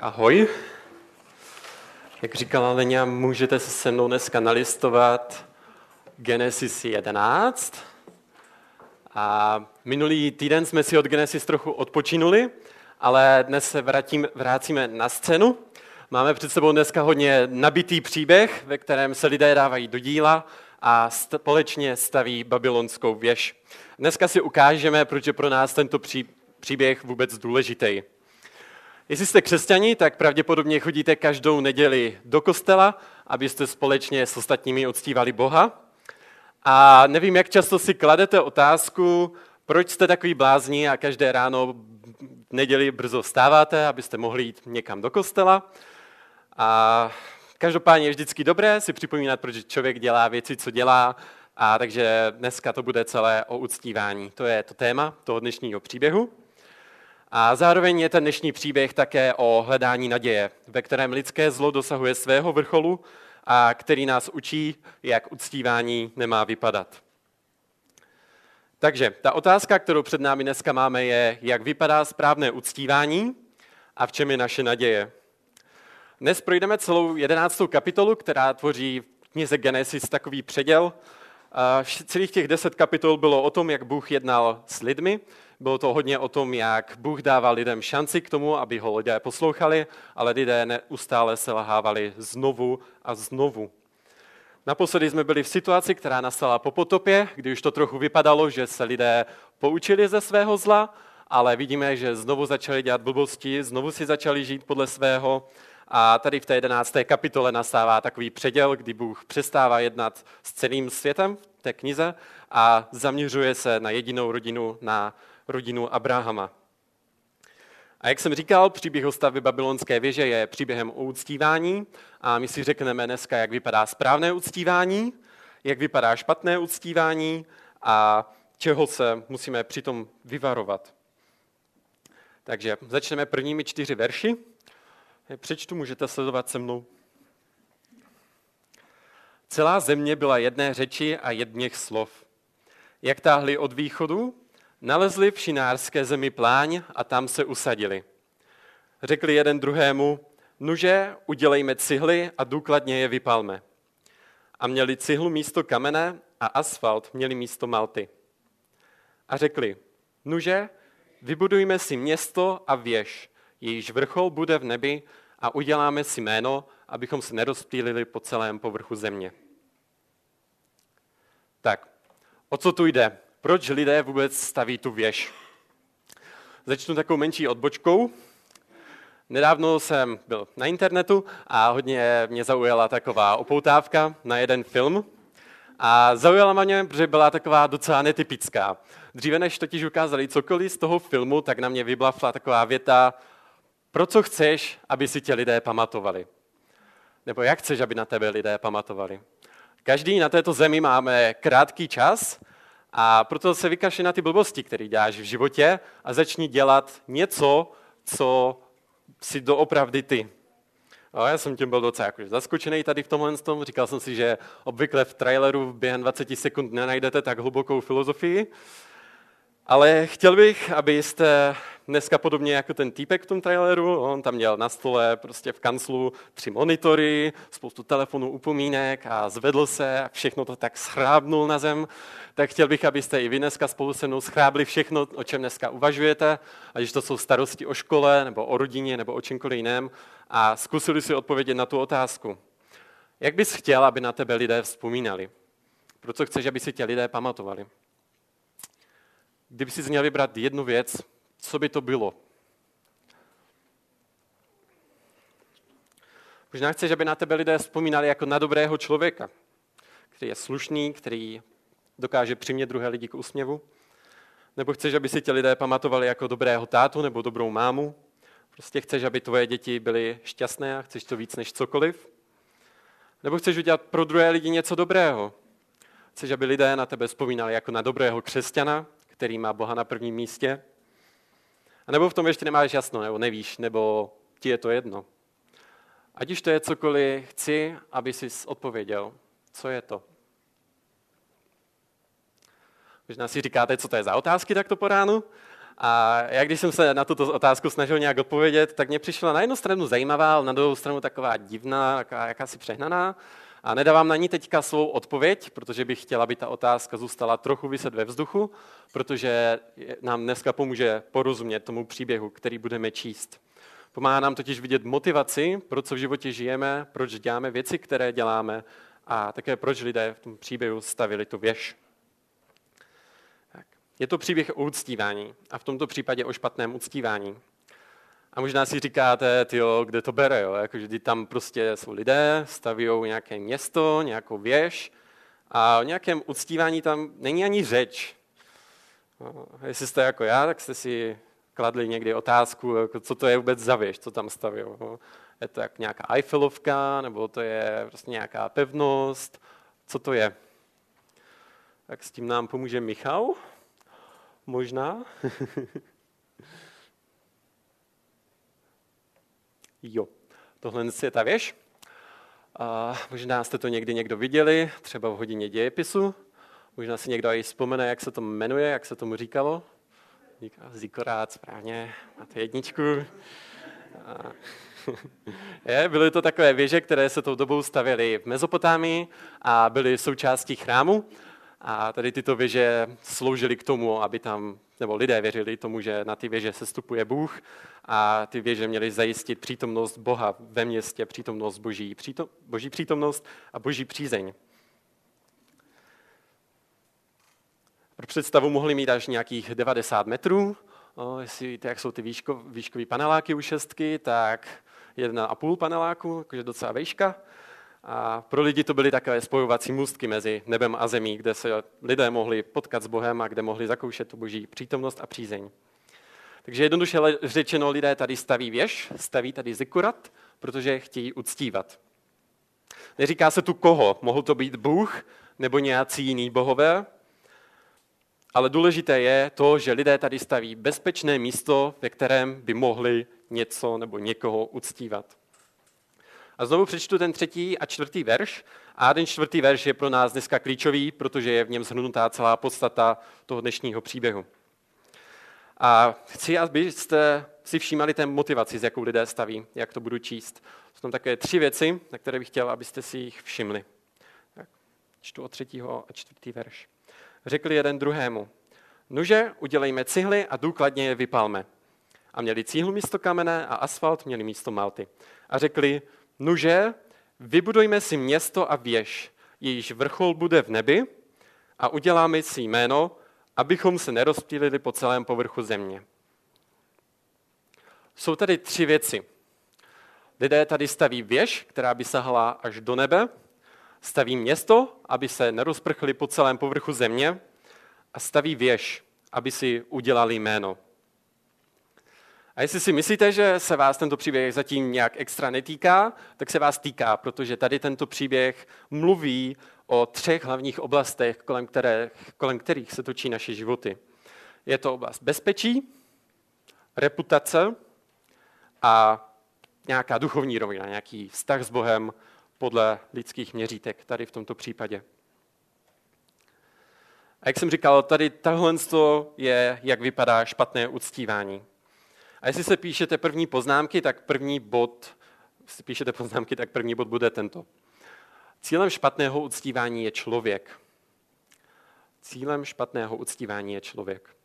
Ahoj. Jak říkala Lenia, můžete se se mnou dneska nalistovat Genesis 11. A minulý týden jsme si od Genesis trochu odpočinuli, ale dnes se vrátím, vrátíme na scénu. Máme před sebou dneska hodně nabitý příběh, ve kterém se lidé dávají do díla a společně staví babylonskou věž. Dneska si ukážeme, proč je pro nás tento příběh vůbec důležitý. Jestli jste křesťani, tak pravděpodobně chodíte každou neděli do kostela, abyste společně s ostatními odstívali Boha. A nevím, jak často si kladete otázku, proč jste takový blázni a každé ráno v neděli brzo vstáváte, abyste mohli jít někam do kostela. A každopádně je vždycky dobré si připomínat, proč člověk dělá věci, co dělá. A takže dneska to bude celé o uctívání. To je to téma toho dnešního příběhu. A zároveň je ten dnešní příběh také o hledání naděje, ve kterém lidské zlo dosahuje svého vrcholu a který nás učí, jak uctívání nemá vypadat. Takže ta otázka, kterou před námi dneska máme, je, jak vypadá správné uctívání a v čem je naše naděje. Dnes projdeme celou jedenáctou kapitolu, která tvoří v knize Genesis takový předěl. Celých těch deset kapitol bylo o tom, jak Bůh jednal s lidmi, bylo to hodně o tom, jak Bůh dával lidem šanci k tomu, aby ho lidé poslouchali, ale lidé neustále se lahávali znovu a znovu. Naposledy jsme byli v situaci, která nastala po potopě, kdy už to trochu vypadalo, že se lidé poučili ze svého zla, ale vidíme, že znovu začali dělat blbosti, znovu si začali žít podle svého. A tady v té jedenácté kapitole nastává takový předěl, kdy Bůh přestává jednat s celým světem v té knize a zaměřuje se na jedinou rodinu, na rodinu Abrahama. A jak jsem říkal, příběh o stavbě babylonské věže je příběhem o uctívání a my si řekneme dneska, jak vypadá správné uctívání, jak vypadá špatné uctívání a čeho se musíme přitom vyvarovat. Takže začneme prvními čtyři verši. Přečtu, můžete sledovat se mnou. Celá země byla jedné řeči a jedněch slov. Jak táhli od východu, Nalezli v šinárské zemi pláň a tam se usadili. Řekli jeden druhému, nuže, udělejme cihly a důkladně je vypalme. A měli cihlu místo kamene a asfalt měli místo malty. A řekli, nuže, vybudujme si město a věž, jejíž vrchol bude v nebi a uděláme si jméno, abychom se nerozptýlili po celém povrchu země. Tak, o co tu jde? proč lidé vůbec staví tu věž. Začnu takovou menší odbočkou. Nedávno jsem byl na internetu a hodně mě zaujala taková opoutávka na jeden film. A zaujala mě, protože byla taková docela netypická. Dříve než totiž ukázali cokoliv z toho filmu, tak na mě vyblafla taková věta, pro co chceš, aby si tě lidé pamatovali? Nebo jak chceš, aby na tebe lidé pamatovali? Každý na této zemi máme krátký čas a proto se vykašli na ty blbosti, které děláš v životě a začni dělat něco, co si doopravdy ty. A já jsem tím byl docela jako zaskočený tady v tomhle tom. Říkal jsem si, že obvykle v traileru během 20 sekund nenajdete tak hlubokou filozofii. Ale chtěl bych, abyste dneska podobně jako ten týpek v tom traileru, on tam měl na stole prostě v kanclu tři monitory, spoustu telefonů, upomínek a zvedl se a všechno to tak schrábnul na zem, tak chtěl bych, abyste i vy dneska spolu se mnou schrábli všechno, o čem dneska uvažujete, ať to jsou starosti o škole, nebo o rodině, nebo o čemkoliv jiném, a zkusili si odpovědět na tu otázku. Jak bys chtěl, aby na tebe lidé vzpomínali? Proč chceš, aby si tě lidé pamatovali? Kdyby si měl vybrat jednu věc, co by to bylo? Možná chceš, aby na tebe lidé vzpomínali jako na dobrého člověka, který je slušný, který dokáže přimět druhé lidi k úsměvu? Nebo chceš, aby si tě lidé pamatovali jako dobrého tátu nebo dobrou mámu? Prostě chceš, aby tvoje děti byly šťastné a chceš to víc než cokoliv? Nebo chceš udělat pro druhé lidi něco dobrého? Chceš, aby lidé na tebe vzpomínali jako na dobrého křesťana, který má Boha na prvním místě? A nebo v tom ještě nemáš jasno, nebo nevíš, nebo ti je to jedno. Ať už to je cokoliv, chci, aby jsi odpověděl, co je to. Možná si říkáte, co to je za otázky takto po ránu, A já když jsem se na tuto otázku snažil nějak odpovědět, tak mě přišla na jednu stranu zajímavá, ale na druhou stranu taková divná, jakási přehnaná. A nedávám na ní teďka svou odpověď, protože bych chtěla, aby ta otázka zůstala trochu vyset ve vzduchu, protože nám dneska pomůže porozumět tomu příběhu, který budeme číst. Pomáhá nám totiž vidět motivaci, pro co v životě žijeme, proč děláme věci, které děláme a také proč lidé v tom příběhu stavili tu věž. Je to příběh o uctívání a v tomto případě o špatném uctívání. A možná si říkáte, tyjo, kde to bere, jo? Jako, že tam prostě jsou lidé, staví nějaké město, nějakou věž a o nějakém uctívání tam není ani řeč. No, jestli jste jako já, tak jste si kladli někdy otázku, jako, co to je vůbec za věž, co tam staví. Jo? Je to jak nějaká Eiffelovka, nebo to je prostě nějaká pevnost, co to je? Tak s tím nám pomůže Michal? Možná? Jo, tohle je ta věž. A možná jste to někdy někdo viděli, třeba v hodině dějepisu. Možná si někdo i vzpomene, jak se to jmenuje, jak se tomu říkalo. Zikorát, správně, máte jedničku. A je, byly to takové věže, které se tou dobou stavěly v Mezopotámii a byly součástí chrámu. A tady tyto věže sloužily k tomu, aby tam, nebo lidé věřili tomu, že na ty věže se stupuje Bůh a ty věže měly zajistit přítomnost Boha ve městě, přítomnost Boží, přítom, boží přítomnost a Boží přízeň. Pro představu mohli mít až nějakých 90 metrů. O, jestli víte, jak jsou ty výško, výškové paneláky u šestky, tak jedna a půl paneláku, jakože docela vejška. A pro lidi to byly takové spojovací můstky mezi nebem a zemí, kde se lidé mohli potkat s Bohem a kde mohli zakoušet tu boží přítomnost a přízeň. Takže jednoduše řečeno, lidé tady staví věž, staví tady zikurat, protože chtějí uctívat. Neříká se tu koho, mohl to být Bůh nebo nějací jiný bohové, ale důležité je to, že lidé tady staví bezpečné místo, ve kterém by mohli něco nebo někoho uctívat. A znovu přečtu ten třetí a čtvrtý verš. A ten čtvrtý verš je pro nás dneska klíčový, protože je v něm zhrnutá celá podstata toho dnešního příběhu. A chci, abyste si všímali té motivaci, s jakou lidé staví, jak to budu číst. Jsou tam také tři věci, na které bych chtěl, abyste si jich všimli. Tak, čtu od třetího a čtvrtý verš. Řekli jeden druhému, nuže, udělejme cihly a důkladně je vypalme. A měli cíhlu místo kamene a asfalt měli místo malty. A řekli, nuže, vybudujme si město a věž, jejíž vrchol bude v nebi a uděláme si jméno, abychom se nerozptýlili po celém povrchu země. Jsou tady tři věci. Lidé tady staví věž, která by sahala až do nebe, staví město, aby se nerozprchli po celém povrchu země a staví věž, aby si udělali jméno. A jestli si myslíte, že se vás tento příběh zatím nějak extra netýká, tak se vás týká, protože tady tento příběh mluví o třech hlavních oblastech, kolem, které, kolem kterých se točí naše životy. Je to oblast bezpečí, reputace a nějaká duchovní rovina, nějaký vztah s Bohem podle lidských měřítek, tady v tomto případě. A jak jsem říkal, tady tohle je, jak vypadá špatné uctívání. A jestli se píšete první poznámky, tak první bod, jestli píšete poznámky, tak první bod bude tento. Cílem špatného uctívání je člověk. Cílem špatného uctívání je člověk.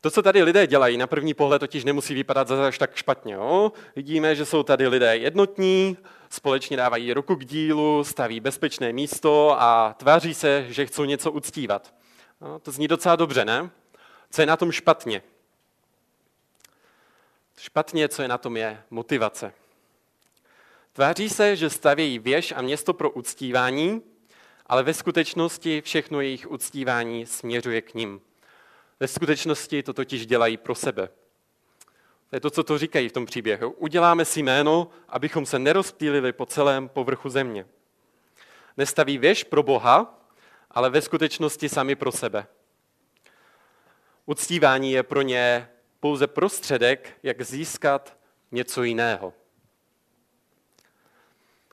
To, co tady lidé dělají, na první pohled totiž nemusí vypadat zase tak špatně. Jo? Vidíme, že jsou tady lidé jednotní, společně dávají ruku k dílu, staví bezpečné místo a tváří se, že chcou něco uctívat. No, to zní docela dobře, ne? Co je na tom špatně? Špatně, co je na tom, je motivace. Tváří se, že stavějí věž a město pro uctívání, ale ve skutečnosti všechno jejich uctívání směřuje k ním. Ve skutečnosti to totiž dělají pro sebe. To je to, co to říkají v tom příběhu. Uděláme si jméno, abychom se nerozptýlili po celém povrchu země. Nestaví věž pro Boha, ale ve skutečnosti sami pro sebe. Uctívání je pro ně pouze prostředek, jak získat něco jiného.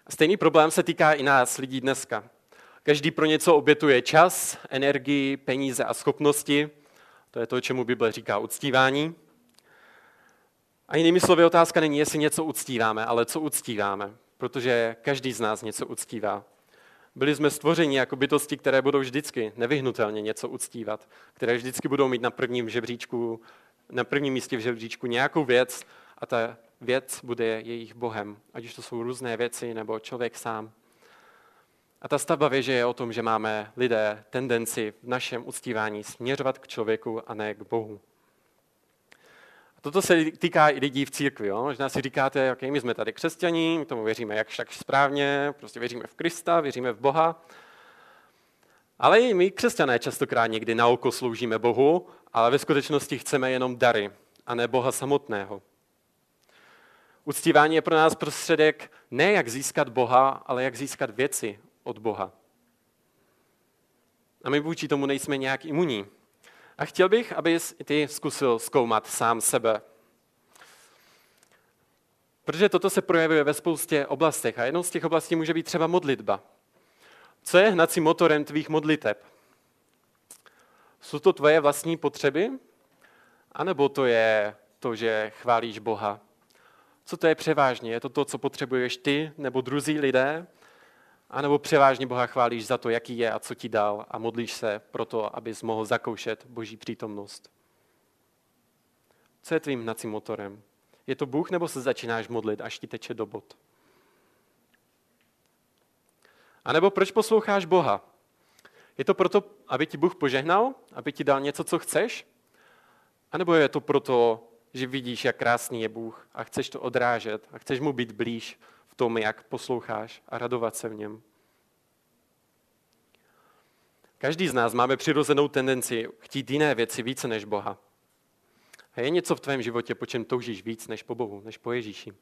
Stejný problém se týká i nás, lidí dneska. Každý pro něco obětuje čas, energii, peníze a schopnosti, To je to, čemu Bible říká uctívání. A jinými slovy otázka není, jestli něco uctíváme, ale co uctíváme, protože každý z nás něco uctívá. Byli jsme stvořeni jako bytosti, které budou vždycky nevyhnutelně něco uctívat, které vždycky budou mít na prvním žebříčku, na prvním místě v žebříčku nějakou věc a ta věc bude jejich Bohem, ať už to jsou různé věci nebo člověk sám. A ta stavba věže je o tom, že máme lidé tendenci v našem uctívání směřovat k člověku a ne k Bohu. A toto se týká i lidí v církvi. Jo? Možná si říkáte, okay, my jsme tady křesťaní, my tomu věříme jak však správně, prostě věříme v Krista, věříme v Boha. Ale i my křesťané častokrát někdy na oko sloužíme Bohu, ale ve skutečnosti chceme jenom dary a ne Boha samotného. Uctívání je pro nás prostředek ne jak získat Boha, ale jak získat věci od Boha. A my vůči tomu nejsme nějak imunní. A chtěl bych, aby ty zkusil zkoumat sám sebe. Protože toto se projevuje ve spoustě oblastech a jednou z těch oblastí může být třeba modlitba. Co je hnacím motorem tvých modliteb? Jsou to tvoje vlastní potřeby? A nebo to je to, že chválíš Boha? Co to je převážně? Je to to, co potřebuješ ty nebo druzí lidé? A nebo převážně Boha chválíš za to, jaký je a co ti dal a modlíš se pro to, abys mohl zakoušet Boží přítomnost? Co je tvým hnacím motorem? Je to Bůh, nebo se začínáš modlit, až ti teče do bod? A nebo proč posloucháš Boha? Je to proto, aby ti Bůh požehnal, aby ti dal něco, co chceš? A nebo je to proto, že vidíš, jak krásný je Bůh a chceš to odrážet a chceš mu být blíž v tom, jak posloucháš a radovat se v něm? Každý z nás máme přirozenou tendenci chtít jiné věci více než Boha. A je něco v tvém životě, po čem toužíš víc než po Bohu, než po Ježíši.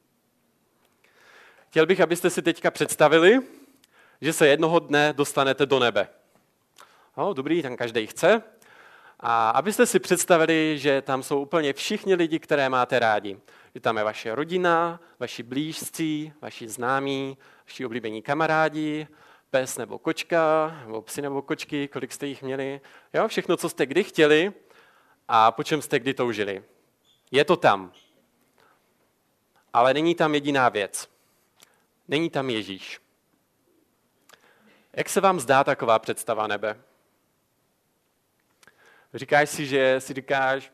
Chtěl bych, abyste si teďka představili, že se jednoho dne dostanete do nebe. No, dobrý, tam každý chce. A abyste si představili, že tam jsou úplně všichni lidi, které máte rádi. Že tam je vaše rodina, vaši blížcí, vaši známí, vaši oblíbení kamarádi, pes nebo kočka, nebo psy nebo kočky, kolik jste jich měli. Jo, všechno, co jste kdy chtěli a po čem jste kdy toužili. Je to tam. Ale není tam jediná věc. Není tam Ježíš. Jak se vám zdá taková představa nebe? Říkáš si, že si říkáš,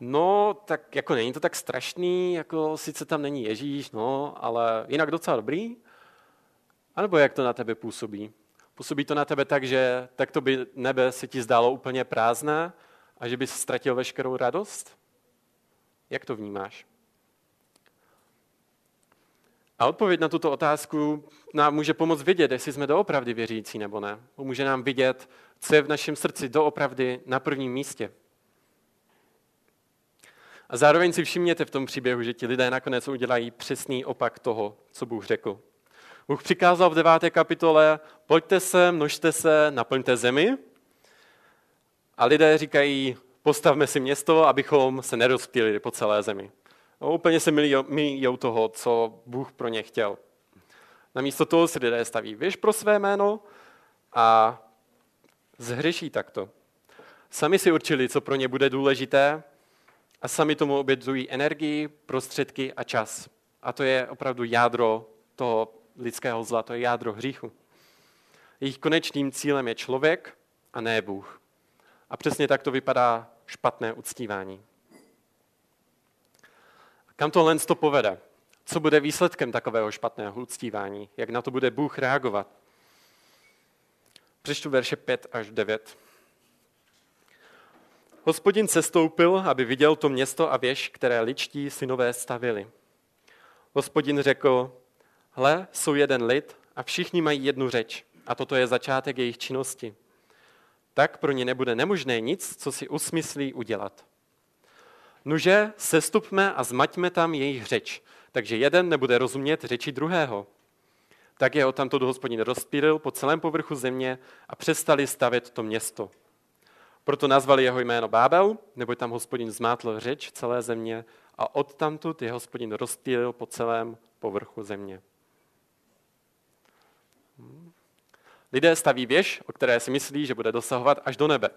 no, tak jako není to tak strašný, jako sice tam není Ježíš, no, ale jinak docela dobrý. A nebo jak to na tebe působí? Působí to na tebe tak, že tak to by nebe se ti zdálo úplně prázdné a že bys ztratil veškerou radost? Jak to vnímáš? A odpověď na tuto otázku nám může pomoct vidět, jestli jsme doopravdy věřící nebo ne. Může nám vidět, co je v našem srdci doopravdy na prvním místě. A zároveň si všimněte v tom příběhu, že ti lidé nakonec udělají přesný opak toho, co Bůh řekl. Bůh přikázal v deváté kapitole, pojďte se, množte se, naplňte zemi. A lidé říkají, postavme si město, abychom se nerozptýlili po celé zemi. No, úplně se milí toho, co Bůh pro ně chtěl. Namísto toho si lidé staví věž pro své jméno a zhřeší takto. Sami si určili, co pro ně bude důležité a sami tomu obědují energii, prostředky a čas. A to je opravdu jádro toho lidského zla, to je jádro hříchu. Jejich konečným cílem je člověk a ne Bůh. A přesně tak to vypadá špatné uctívání. Kam tohle to povede? Co bude výsledkem takového špatného uctívání? Jak na to bude Bůh reagovat? Přečtu verše 5 až 9. Hospodin se stoupil, aby viděl to město a věž, které ličtí synové stavili. Hospodin řekl, hle, jsou jeden lid a všichni mají jednu řeč a toto je začátek jejich činnosti. Tak pro ně nebude nemožné nic, co si usmyslí udělat. Nuže, sestupme a zmaťme tam jejich řeč, takže jeden nebude rozumět řeči druhého. Tak je tamto do hospodin rozpílil po celém povrchu země a přestali stavět to město. Proto nazvali jeho jméno Bábel, nebo tam hospodin zmátl řeč celé země a odtamtud je hospodin rozpílil po celém povrchu země. Lidé staví věž, o které si myslí, že bude dosahovat až do nebe.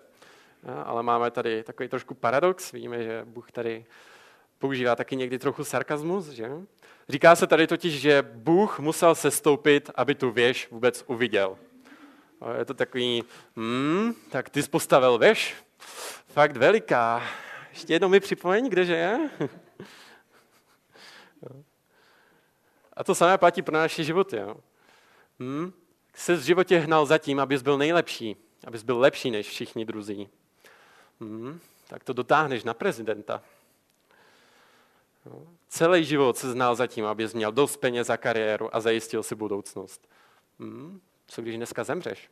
Ale máme tady takový trošku paradox. Víme, že Bůh tady používá taky někdy trochu sarkazmus. Že? Říká se tady totiž, že Bůh musel sestoupit, aby tu věž vůbec uviděl. Je to takový, hmm, tak ty jsi postavil věž? Fakt veliká. Ještě jednou mi připomeň, kdeže je? A to samé platí pro naše životy. Jo. Hmm? Se v životě hnal za tím, abys byl nejlepší, abys byl lepší než všichni druzí. Hmm? Tak to dotáhneš na prezidenta. Jo. Celý život se znal za tím, abys měl dost peněz za kariéru a zajistil si budoucnost. Hmm? Co když dneska zemřeš?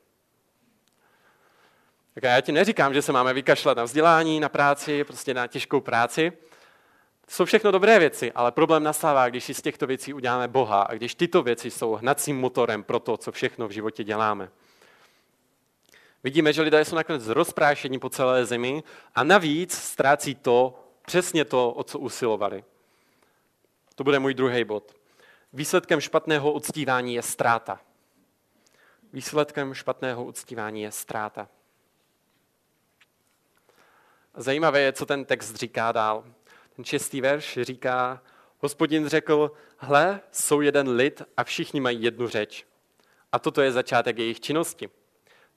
Tak já ti neříkám, že se máme vykašlat na vzdělání, na práci, prostě na těžkou práci, to jsou všechno dobré věci, ale problém nastává, když si z těchto věcí uděláme Boha a když tyto věci jsou hnacím motorem pro to, co všechno v životě děláme. Vidíme, že lidé jsou nakonec rozprášení po celé zemi a navíc ztrácí to, přesně to, o co usilovali. To bude můj druhý bod. Výsledkem špatného uctívání je ztráta. Výsledkem špatného uctívání je ztráta. Zajímavé je, co ten text říká dál. Ten šestý verš říká, hospodin řekl, hle, jsou jeden lid a všichni mají jednu řeč. A toto je začátek jejich činnosti.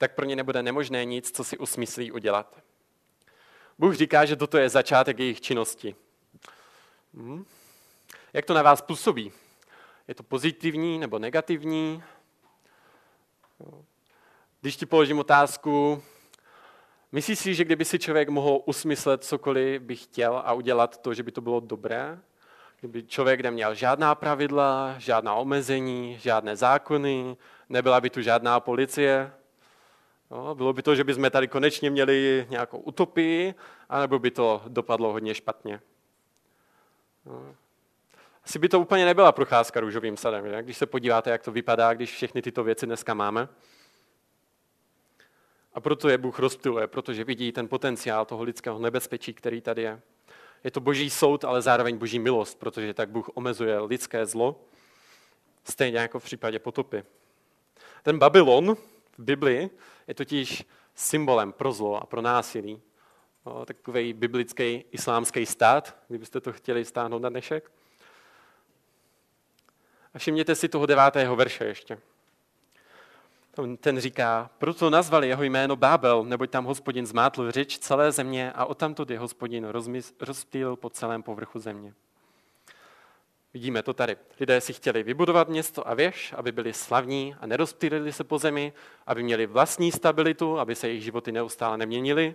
Tak pro ně nebude nemožné nic, co si usmyslí udělat. Bůh říká, že toto je začátek jejich činnosti. Hmm. Jak to na vás působí? Je to pozitivní nebo negativní? Když ti položím otázku, Myslíš si, že kdyby si člověk mohl usmyslet cokoliv by chtěl a udělat to, že by to bylo dobré? Kdyby člověk neměl žádná pravidla, žádná omezení, žádné zákony, nebyla by tu žádná policie, no, bylo by to, že bychom tady konečně měli nějakou utopii, anebo by to dopadlo hodně špatně. No. Asi by to úplně nebyla procházka růžovým sadem, že? když se podíváte, jak to vypadá, když všechny tyto věci dneska máme. A proto je Bůh rozptiluje, protože vidí ten potenciál toho lidského nebezpečí, který tady je. Je to boží soud, ale zároveň boží milost, protože tak Bůh omezuje lidské zlo, stejně jako v případě potopy. Ten Babylon v Biblii je totiž symbolem pro zlo a pro násilí. Takový biblický islámský stát, kdybyste to chtěli stáhnout na dnešek. A všimněte si toho devátého verše ještě ten říká, proto nazvali jeho jméno Bábel, neboť tam hospodin zmátl řeč celé země a odtamtud je hospodin rozptýlil po celém povrchu země. Vidíme to tady. Lidé si chtěli vybudovat město a věž, aby byli slavní a nerozptýlili se po zemi, aby měli vlastní stabilitu, aby se jejich životy neustále neměnily.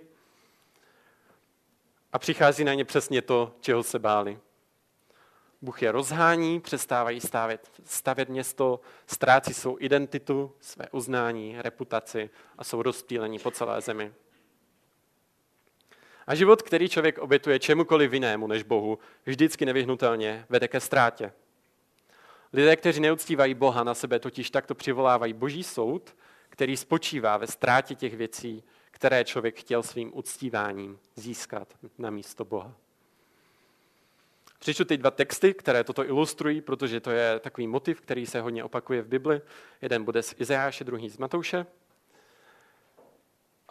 A přichází na ně přesně to, čeho se báli. Bůh je rozhání, přestávají stavět, stavět město, ztrácí svou identitu, své uznání, reputaci a jsou rozptýlení po celé zemi. A život, který člověk obětuje čemukoliv jinému než Bohu, vždycky nevyhnutelně vede ke ztrátě. Lidé, kteří neuctívají Boha na sebe, totiž takto přivolávají boží soud, který spočívá ve ztrátě těch věcí, které člověk chtěl svým uctíváním získat na místo Boha. Přečtu teď dva texty, které toto ilustrují, protože to je takový motiv, který se hodně opakuje v Bibli. Jeden bude z Izajáše, druhý z Matouše.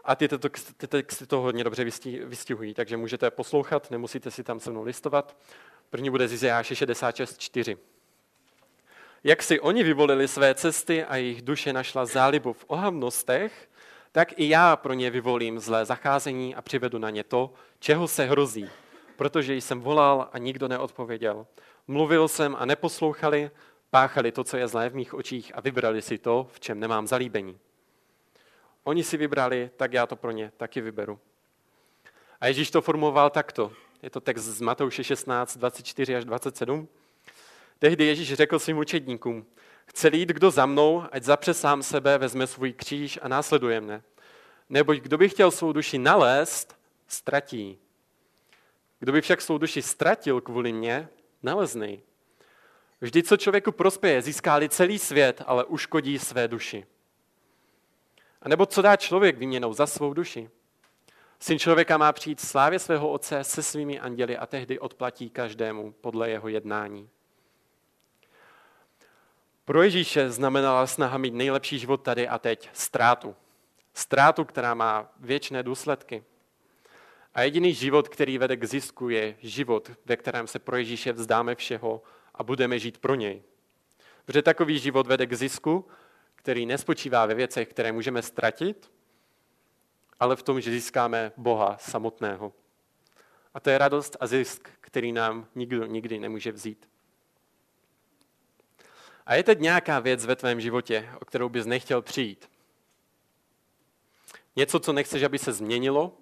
A ty, ty, ty texty to hodně dobře vystihují, takže můžete poslouchat, nemusíte si tam se mnou listovat. První bude z Izajáše 66.4. Jak si oni vyvolili své cesty a jejich duše našla zálibu v ohavnostech, tak i já pro ně vyvolím zlé zacházení a přivedu na ně to, čeho se hrozí protože jsem volal a nikdo neodpověděl. Mluvil jsem a neposlouchali, páchali to, co je zlé v mých očích a vybrali si to, v čem nemám zalíbení. Oni si vybrali, tak já to pro ně taky vyberu. A Ježíš to formuloval takto. Je to text z Matouše 16, 24 až 27. Tehdy Ježíš řekl svým učedníkům, chce jít kdo za mnou, ať zapře sám sebe, vezme svůj kříž a následuje mne. Neboť kdo by chtěl svou duši nalézt, ztratí. Kdo by však svou duši ztratil kvůli mně, naleznej. Vždy, co člověku prospěje, získá celý svět, ale uškodí své duši. A nebo co dá člověk výměnou za svou duši? Syn člověka má přijít slávě svého otce se svými anděli a tehdy odplatí každému podle jeho jednání. Pro Ježíše znamenala snaha mít nejlepší život tady a teď ztrátu. Ztrátu, která má věčné důsledky. A jediný život, který vede k zisku, je život, ve kterém se pro Ježíše vzdáme všeho a budeme žít pro něj. Protože takový život vede k zisku, který nespočívá ve věcech, které můžeme ztratit, ale v tom, že získáme Boha samotného. A to je radost a zisk, který nám nikdo nikdy nemůže vzít. A je teď nějaká věc ve tvém životě, o kterou bys nechtěl přijít? Něco, co nechceš, aby se změnilo?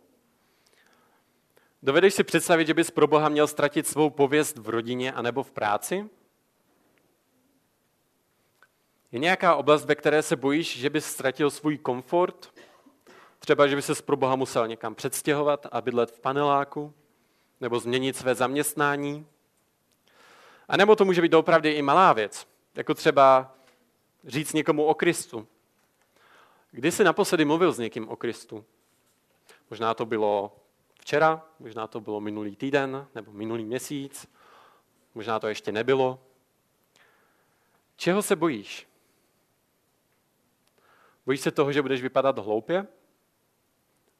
Dovedeš si představit, že bys pro Boha měl ztratit svou pověst v rodině anebo v práci? Je nějaká oblast, ve které se bojíš, že bys ztratil svůj komfort? Třeba, že by se pro Boha musel někam předstěhovat a bydlet v paneláku? Nebo změnit své zaměstnání? A nebo to může být opravdu i malá věc, jako třeba říct někomu o Kristu. Kdy jsi naposledy mluvil s někým o Kristu? Možná to bylo včera, možná to bylo minulý týden nebo minulý měsíc, možná to ještě nebylo. Čeho se bojíš? Bojíš se toho, že budeš vypadat hloupě?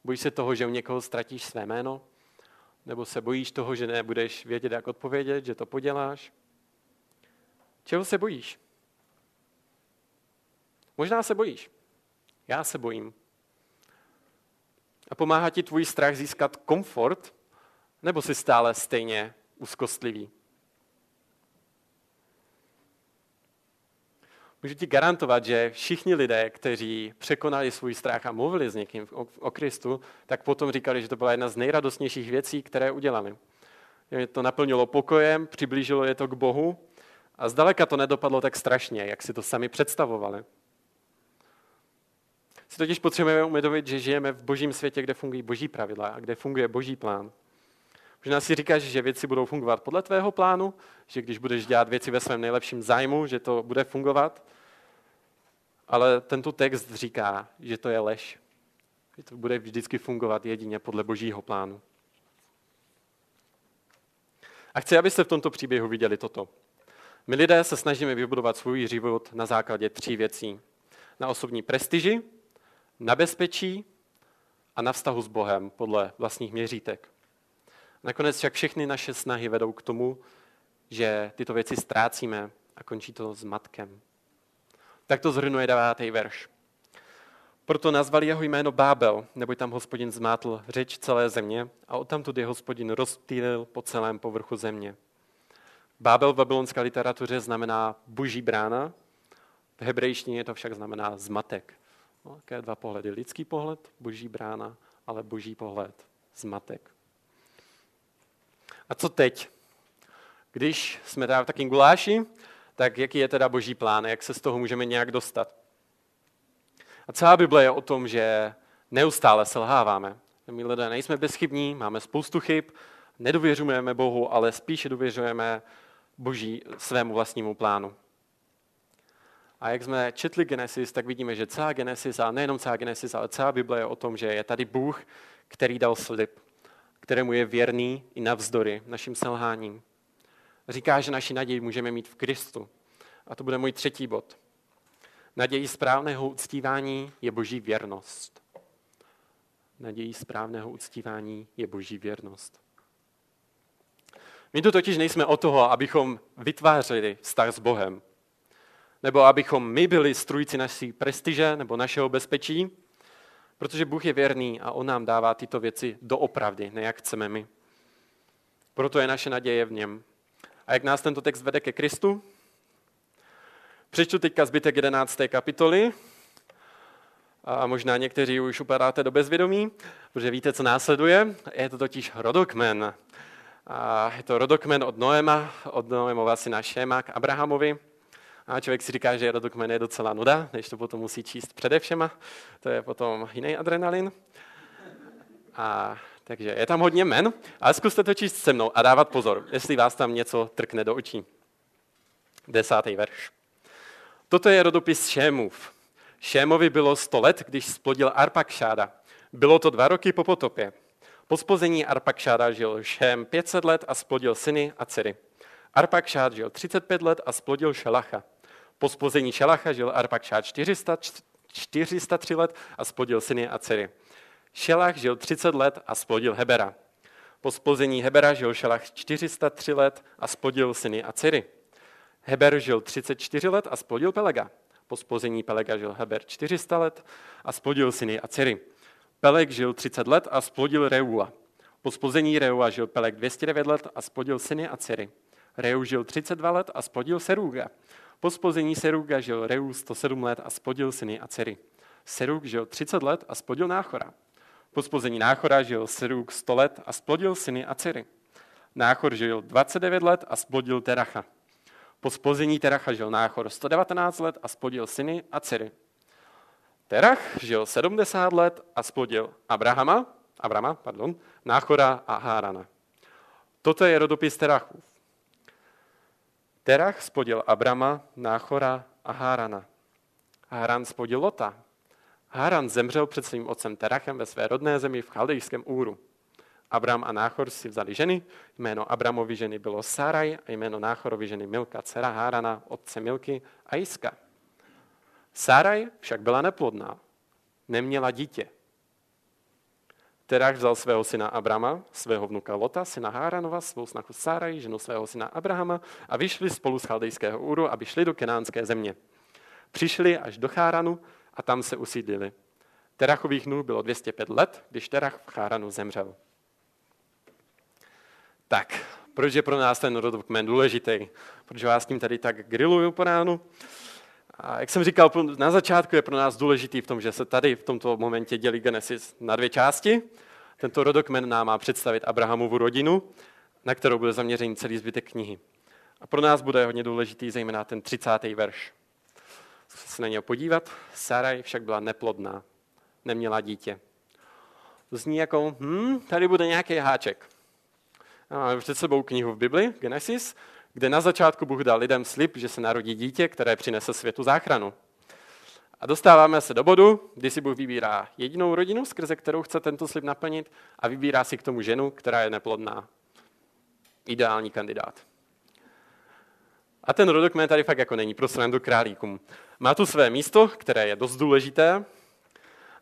Bojíš se toho, že u někoho ztratíš své jméno? Nebo se bojíš toho, že nebudeš vědět, jak odpovědět, že to poděláš? Čeho se bojíš? Možná se bojíš. Já se bojím. A pomáhá ti tvůj strach získat komfort, nebo jsi stále stejně úzkostlivý? Můžu ti garantovat, že všichni lidé, kteří překonali svůj strach a mluvili s někým o, o Kristu, tak potom říkali, že to byla jedna z nejradostnějších věcí, které udělali. Je to naplnilo pokojem, přiblížilo je to k Bohu a zdaleka to nedopadlo tak strašně, jak si to sami představovali. Si totiž potřebujeme uvědomit, že žijeme v božím světě, kde fungují boží pravidla a kde funguje boží plán. Možná si říkáš, že věci budou fungovat podle tvého plánu, že když budeš dělat věci ve svém nejlepším zájmu, že to bude fungovat. Ale tento text říká, že to je lež. Že to bude vždycky fungovat jedině podle božího plánu. A chci, abyste v tomto příběhu viděli toto. My lidé se snažíme vybudovat svůj život na základě tří věcí. Na osobní prestiži, na bezpečí a na vztahu s Bohem podle vlastních měřítek. Nakonec však všechny naše snahy vedou k tomu, že tyto věci ztrácíme a končí to s matkem. Tak to zhrnuje devátý verš. Proto nazvali jeho jméno Bábel, neboť tam hospodin zmátl řeč celé země a odtamtud je hospodin rozptýlil po celém povrchu země. Bábel v babylonské literatuře znamená boží brána, v hebrejštině to však znamená zmatek. No, také dva pohledy. Lidský pohled, boží brána, ale boží pohled, zmatek. A co teď? Když jsme teda v takým guláši, tak jaký je teda boží plán, jak se z toho můžeme nějak dostat? A celá Bible je o tom, že neustále selháváme. My lidé nejsme bezchybní, máme spoustu chyb, nedověřujeme Bohu, ale spíše důvěřujeme boží svému vlastnímu plánu. A jak jsme četli Genesis, tak vidíme, že celá Genesis, a nejenom celá Genesis, ale celá Bible je o tom, že je tady Bůh, který dal slib, kterému je věrný i navzdory našim selháním. Říká, že naši naději můžeme mít v Kristu. A to bude můj třetí bod. Nadějí správného uctívání je boží věrnost. Nadějí správného uctívání je boží věrnost. My tu totiž nejsme o toho, abychom vytvářeli vztah s Bohem, nebo abychom my byli strujci naší prestiže nebo našeho bezpečí, protože Bůh je věrný a On nám dává tyto věci doopravdy, ne jak chceme my. Proto je naše naděje v něm. A jak nás tento text vede ke Kristu? Přečtu teďka zbytek 11. kapitoly. A možná někteří už upadáte do bezvědomí, protože víte, co následuje. Je to totiž rodokmen. A je to rodokmen od Noema, od Noemova syna Šema k Abrahamovi. A člověk si říká, že rodokmen je docela nuda, než to potom musí číst předevšema. To je potom jiný adrenalin. A, takže je tam hodně men, ale zkuste to číst se mnou a dávat pozor, jestli vás tam něco trkne do očí. Desátý verš. Toto je rodopis Šémův. Šémovi bylo 100 let, když splodil Arpakšáda. Bylo to dva roky po potopě. Po spození Arpakšáda žil Šém 500 let a splodil syny a dcery. Arpakšád žil 35 let a splodil Šelacha. Po spození Šelacha žil Arpakšád 400, 403 let a splodil syny a dcery. Šelach žil 30 let a splodil Hebera. Po splození Hebera žil Šelach 403 let a splodil syny a dcery. Heber žil 34 let a splodil Pelega. Po splození Pelega žil Heber 400 let a splodil syny a dcery. Peleg žil 30 let a splodil Reua. Po splození Reua žil Peleg 209 let a splodil syny a dcery. Reu žil 32 let a splodil Seruga. Po splození Seruga žil Reu 107 let a splodil syny a dcery. Serug žil 30 let a splodil Náchora. Po spození Náchora žil Serug 100 let a splodil syny a dcery. Náchor žil 29 let a splodil Teracha. Po spození Teracha žil Náchor 119 let a splodil syny a dcery. Terach žil 70 let a splodil Abrahama, Abrama, pardon, Náchora a Hárana. Toto je rodopis Terachův. Terach spodil Abrama, Náchora a Hárana. Háran spodil Lota, Haran zemřel před svým otcem Terachem ve své rodné zemi v chaldejském Úru. Abram a Náchor si vzali ženy, jméno Abramovi ženy bylo Saraj a jméno Náchorovi ženy Milka, dcera Hárana, otce Milky a Jiska. Saraj však byla neplodná, neměla dítě. Terach vzal svého syna Abrama, svého vnuka Lota, syna Háranova, svou snachu Saraj, ženu svého syna Abrahama a vyšli spolu z chaldejského úru, aby šli do kenánské země. Přišli až do Cháranu a tam se usídlili. Terachových dnů bylo 205 let, když Terach v Cháranu zemřel. Tak, proč je pro nás ten rodokmen důležitý? Proč vás tím tady tak grilluju po ránu? A jak jsem říkal, na začátku je pro nás důležitý v tom, že se tady v tomto momentě dělí Genesis na dvě části. Tento rodokmen nám má představit Abrahamovu rodinu, na kterou bude zaměřený celý zbytek knihy. A pro nás bude hodně důležitý zejména ten 30. verš se na něj podívat. Saraj však byla neplodná, neměla dítě. Zní jako, hm, tady bude nějaký háček. Máme před sebou knihu v Bibli, Genesis, kde na začátku Bůh dal lidem slib, že se narodí dítě, které přinese světu záchranu. A dostáváme se do bodu, kdy si Bůh vybírá jedinou rodinu, skrze kterou chce tento slib naplnit a vybírá si k tomu ženu, která je neplodná. Ideální kandidát. A ten rodokmen tady fakt jako není pro do králíkům. Má tu své místo, které je dost důležité.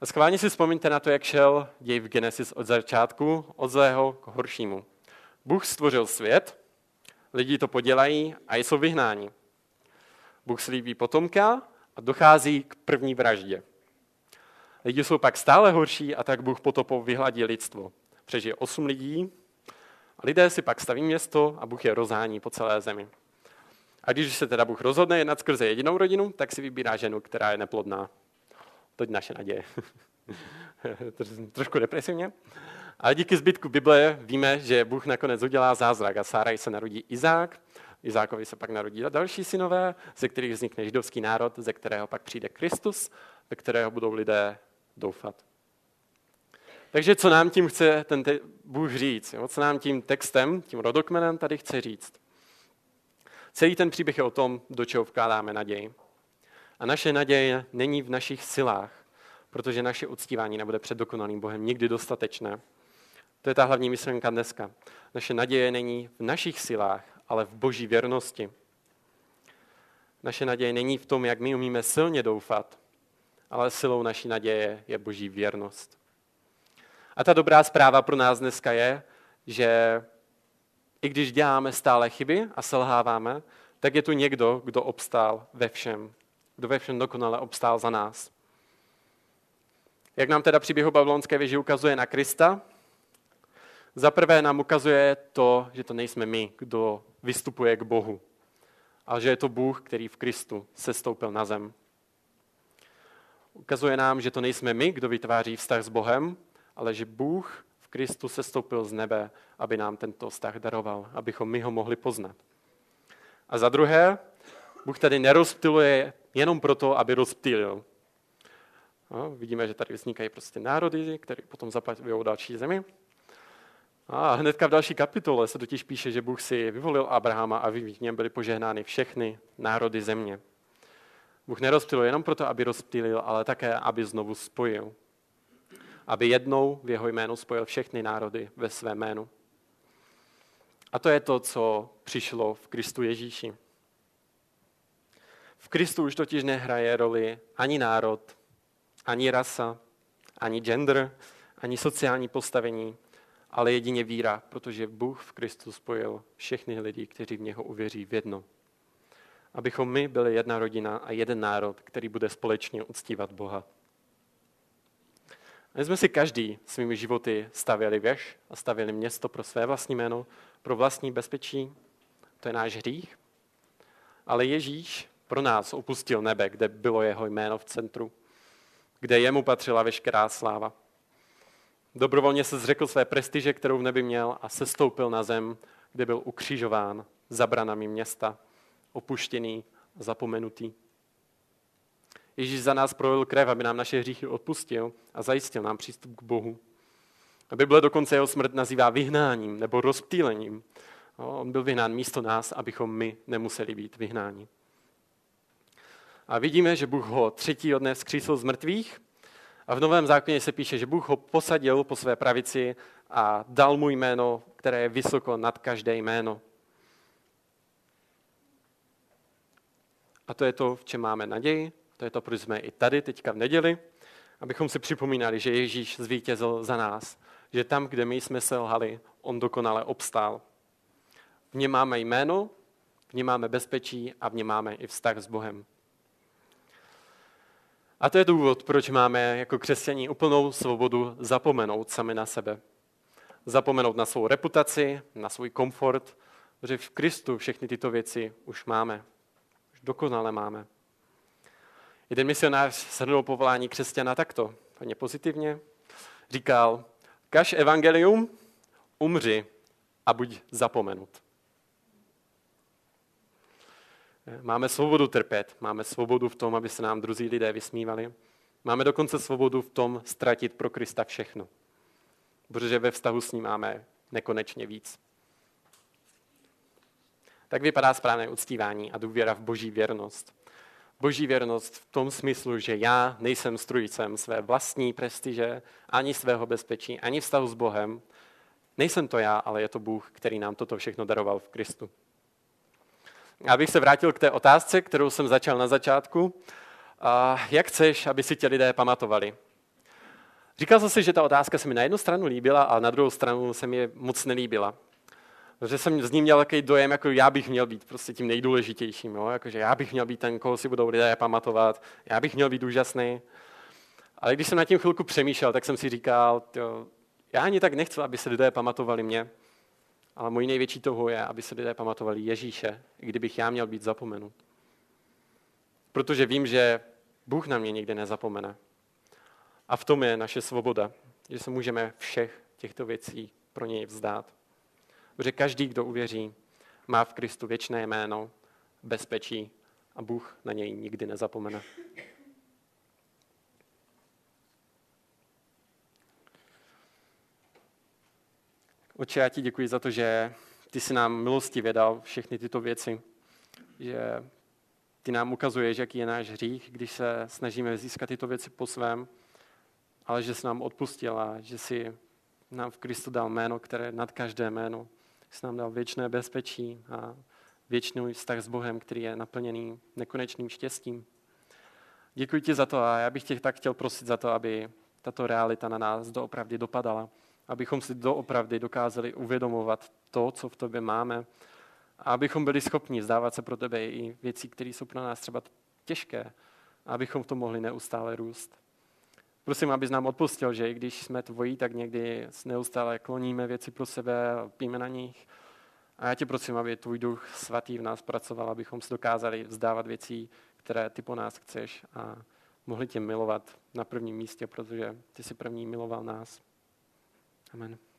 A schválně si vzpomeňte na to, jak šel děj v Genesis od začátku, od zlého k horšímu. Bůh stvořil svět, lidi to podělají a jsou vyhnáni. Bůh slíbí potomka a dochází k první vraždě. Lidi jsou pak stále horší a tak Bůh potopou vyhladí lidstvo. Přežije osm lidí, a lidé si pak staví město a Bůh je rozhání po celé zemi. A když se teda Bůh rozhodne jednat skrze jedinou rodinu, tak si vybírá ženu, která je neplodná. To je naše naděje. Trošku depresivně. Ale díky zbytku Bible víme, že Bůh nakonec udělá zázrak a Sáraj se narodí Izák, Izákovi se pak narodí další synové, ze kterých vznikne židovský národ, ze kterého pak přijde Kristus, ve kterého budou lidé doufat. Takže co nám tím chce ten Bůh říct? Co nám tím textem, tím rodokmenem tady chce říct? Celý ten příběh je o tom, do čeho vkládáme naději. A naše naděje není v našich silách, protože naše uctívání nebude před dokonalým Bohem nikdy dostatečné. To je ta hlavní myšlenka dneska. Naše naděje není v našich silách, ale v boží věrnosti. Naše naděje není v tom, jak my umíme silně doufat, ale silou naší naděje je boží věrnost. A ta dobrá zpráva pro nás dneska je, že i když děláme stále chyby a selháváme, tak je tu někdo, kdo obstál ve všem. Kdo ve všem dokonale obstál za nás. Jak nám teda příběhu babylonské věži ukazuje na Krista? Za prvé nám ukazuje to, že to nejsme my, kdo vystupuje k Bohu, ale že je to Bůh, který v Kristu se stoupil na zem. Ukazuje nám, že to nejsme my, kdo vytváří vztah s Bohem, ale že Bůh Kristus se stoupil z nebe, aby nám tento vztah daroval, abychom my ho mohli poznat. A za druhé, Bůh tady nerozptiluje jenom proto, aby rozptýlil. No, vidíme, že tady vznikají prostě národy, které potom zapadují další zemi. A hnedka v další kapitole se totiž píše, že Bůh si vyvolil Abrahama a v něm byly požehnány všechny národy země. Bůh nerozptýlil jenom proto, aby rozptýlil, ale také, aby znovu spojil aby jednou v jeho jménu spojil všechny národy ve své jménu. A to je to, co přišlo v Kristu Ježíši. V Kristu už totiž nehraje roli ani národ, ani rasa, ani gender, ani sociální postavení, ale jedině víra, protože Bůh v Kristu spojil všechny lidi, kteří v něho uvěří v jedno. Abychom my byli jedna rodina a jeden národ, který bude společně uctívat Boha. My jsme si každý svými životy stavěli věž a stavěli město pro své vlastní jméno, pro vlastní bezpečí. To je náš hřích. Ale Ježíš pro nás opustil nebe, kde bylo jeho jméno v centru, kde jemu patřila veškerá sláva. Dobrovolně se zřekl své prestiže, kterou v nebi měl a sestoupil na zem, kde byl ukřižován za branami města, opuštěný zapomenutý. Ježíš za nás prolil krev, aby nám naše hříchy odpustil a zajistil nám přístup k Bohu. A Bible dokonce jeho smrt nazývá vyhnáním nebo rozptýlením. On byl vyhnán místo nás, abychom my nemuseli být vyhnáni. A vidíme, že Bůh ho třetího dne vzkřísil z mrtvých a v Novém zákoně se píše, že Bůh ho posadil po své pravici a dal mu jméno, které je vysoko nad každé jméno. A to je to, v čem máme naději, to je to, proč jsme i tady teďka v neděli, abychom si připomínali, že Ježíš zvítězil za nás, že tam, kde my jsme selhali, on dokonale obstál. V něm máme jméno, v něm máme bezpečí a v něm máme i vztah s Bohem. A to je důvod, proč máme jako křesťaní úplnou svobodu zapomenout sami na sebe. Zapomenout na svou reputaci, na svůj komfort, protože v Kristu všechny tyto věci už máme. Už dokonale máme. Jeden misionář shrnul povolání křesťana takto, hodně pozitivně. Říkal, kaž evangelium, umři a buď zapomenut. Máme svobodu trpět, máme svobodu v tom, aby se nám druzí lidé vysmívali. Máme dokonce svobodu v tom ztratit pro Krista všechno. Protože ve vztahu s ním máme nekonečně víc. Tak vypadá správné uctívání a důvěra v boží věrnost. Boží věrnost v tom smyslu, že já nejsem strujcem své vlastní prestiže, ani svého bezpečí, ani vztahu s Bohem. Nejsem to já, ale je to Bůh, který nám toto všechno daroval v Kristu. Abych se vrátil k té otázce, kterou jsem začal na začátku. Jak chceš, aby si tě lidé pamatovali? Říkal jsem si, že ta otázka se mi na jednu stranu líbila a na druhou stranu se mi moc nelíbila. Protože jsem z ní měl takový dojem, jako já bych měl být prostě tím nejdůležitějším. Jo? Jako, že já bych měl být ten, koho si budou lidé pamatovat. Já bych měl být úžasný. Ale když jsem na tím chvilku přemýšlel, tak jsem si říkal, jo, já ani tak nechci, aby se lidé pamatovali mě. Ale můj největší toho je, aby se lidé pamatovali Ježíše, i kdybych já měl být zapomenut. Protože vím, že Bůh na mě nikdy nezapomene. A v tom je naše svoboda, že se můžeme všech těchto věcí pro něj vzdát. Protože každý, kdo uvěří, má v Kristu věčné jméno, bezpečí a Bůh na něj nikdy nezapomene. Oče, já ti děkuji za to, že ty jsi nám milosti vědal všechny tyto věci, že ty nám ukazuješ, jaký je náš hřích, když se snažíme získat tyto věci po svém, ale že jsi nám odpustil a že jsi nám v Kristu dal jméno, které nad každé jméno. Jsi nám dal věčné bezpečí a věčný vztah s Bohem, který je naplněný nekonečným štěstím. Děkuji ti za to a já bych tě tak chtěl prosit za to, aby tato realita na nás doopravdy dopadala abychom si doopravdy dokázali uvědomovat to, co v tobě máme, a abychom byli schopni zdávat se pro tebe i věci, které jsou pro nás třeba těžké, a abychom v tom mohli neustále růst. Prosím, abys nám odpustil, že i když jsme tvojí, tak někdy neustále kloníme věci pro sebe, píme na nich. A já tě prosím, aby tvůj duch svatý v nás pracoval, abychom se dokázali vzdávat věcí, které ty po nás chceš a mohli tě milovat na prvním místě, protože ty si první miloval nás. Amen.